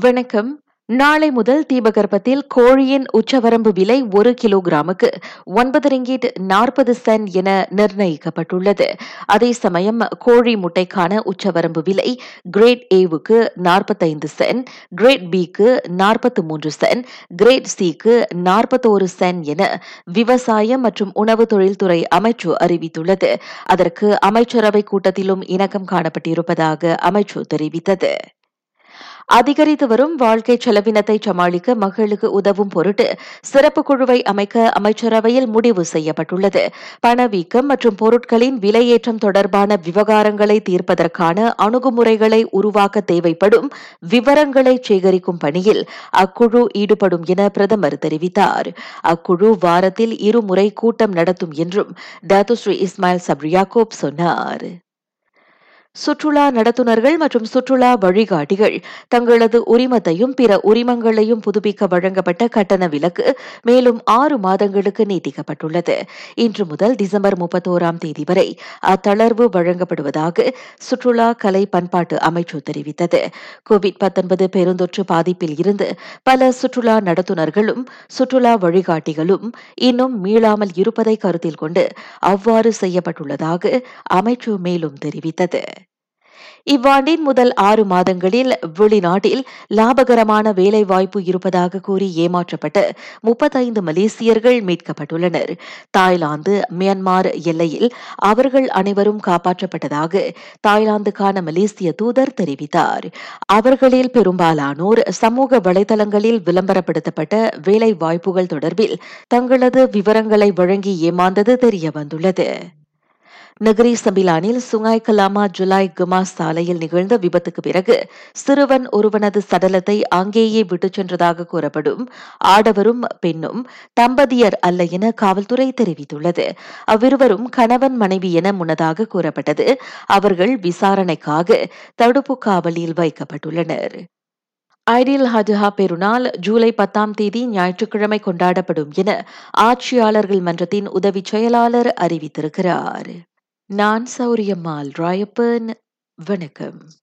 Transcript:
வணக்கம். நாளை முதல் தீபகற்பத்தில் கோழியின் உச்சவரம்பு விலை ஒரு கிலோகிராமுக்கு ஒன்பது ரிங்கிட் நாற்பது சென்ட் என நிர்ணயிக்கப்பட்டுள்ளது. அதே சமயம் கோழி முட்டைக்கான உச்சவரம்பு விலை கிரேட் ஏவுக்கு நாற்பத்தைந்து சென்ட் கிரேட் பிக்கு நாற்பத்து மூன்று சென்ட் கிரேட் சிக்கு நாற்பத்தோரு சென்ட் என விவசாயம் மற்றும் உணவு தொழில்துறை அமைச்சு அறிவித்துள்ளது. அதற்கு அமைச்சரவை கூட்டத்திலும் இணக்கம் காணப்பட்டிருப்பதாக அமைச்சு தெரிவித்தது. அதிகரித்து வரும் வாழ்க்கை செலவினத்தை சமாளிக்க மகளுக்கு உதவும் பொருட்டு சிறப்பு குழுவை அமைக்க அமைச்சரவையில் முடிவு செய்யப்பட்டுள்ளது. பணவீக்கம் மற்றும் பொருட்களின் விலையேற்றம் தொடர்பான விவகாரங்களை தீர்ப்பதற்கான அணுகுமுறைகளை உருவாக்க தேவைப்படும் விவரங்களை சேகரிக்கும் பணியில் அக்குழு ஈடுபடும் என பிரதமர் தெரிவித்தார். அக்குழு வாரத்தில் இருமுறை கூட்டம் நடத்தும் என்றும் தாத்துஸ்ரீ இஸ்மாயில் சப்ரியாகோப் சொன்னார். சுற்றுலா நடத்துனர்கள் மற்றும் சுற்றுலா வழிகாட்டிகள் தங்களது உரிமத்தையும் பிற உரிமங்களையும் புதுப்பிக்க வழங்கப்பட்ட கட்டண விலக்கு மேலும் ஆறு மாதங்களுக்கு நீட்டிக்கப்பட்டுள்ளது. இன்று முதல் டிசம்பர் முப்பத்தோராம் தேதி வரை அத்தளர்வு வழங்கப்படுவதாக சுற்றுலா கலை பண்பாட்டு அமைச்சு தெரிவித்தது. கோவிட் பத்தொன்பது பெருந்தொற்று பாதிப்பில் இருந்து பல சுற்றுலா நடத்துனர்களும் சுற்றுலா வழிகாட்டிகளும் இன்னும் மீளாமல் இருப்பதை கருத்தில் கொண்டு அவ்வாறு செய்யப்பட்டுள்ளதாக அமைச்சு மேலும் தெரிவித்தது. இவ்வாண்டின் முதல் ஆறு மாதங்களில் வெளிநாட்டில் லாபகரமான வேலைவாய்ப்பு இருப்பதாக கூறி ஏமாற்றப்பட்டு முப்பத்தைந்து மலேசியர்கள் மீட்கப்பட்டுள்ளனர். தாய்லாந்து மியான்மர் எல்லையில் அவர்கள் அனைவரும் காப்பாற்றப்பட்டதாக தாய்லாந்துக்கான மலேசிய தூதர் தெரிவித்தார். அவர்களில் பெரும்பாலானோர் சமூக வலைதளங்களில் விளம்பரப்படுத்தப்பட்ட வேலை வாய்ப்புகள் தொடர்பில் தங்களது விவரங்களை வழங்கி ஏமாந்தது தெரியவந்துள்ளது. நகரி சபிலானில் சுங்காய் கலாமா ஜுலாய் குமாஸ் சாலையில் நிகழ்ந்த விபத்துக்கு பிறகு சிறுவன் ஒருவனது சடலத்தை அங்கேயே விட்டுச் சென்றதாக கூறப்படும். ஆடவரும் பெண்ணும் தம்பதியர் அல்ல என காவல்துறை தெரிவித்துள்ளது. அவ்விருவரும் கணவன் மனைவி என முன்னதாக கூறப்பட்டது. அவர்கள் விசாரணைக்காக தடுப்பு காவலில் வைக்கப்பட்டுள்ளனர். ஐடில் ஹஜஹா பெருநாள் ஜூலை பத்தாம் தேதி ஞாயிற்றுக்கிழமை கொண்டாடப்படும் என ஆட்சியாளர்கள் மன்றத்தின் உதவி செயலாளர் அறிவித்திருக்கிறார். நான் சௌரியம்மாள் ராயப்பன் வணக்கம்.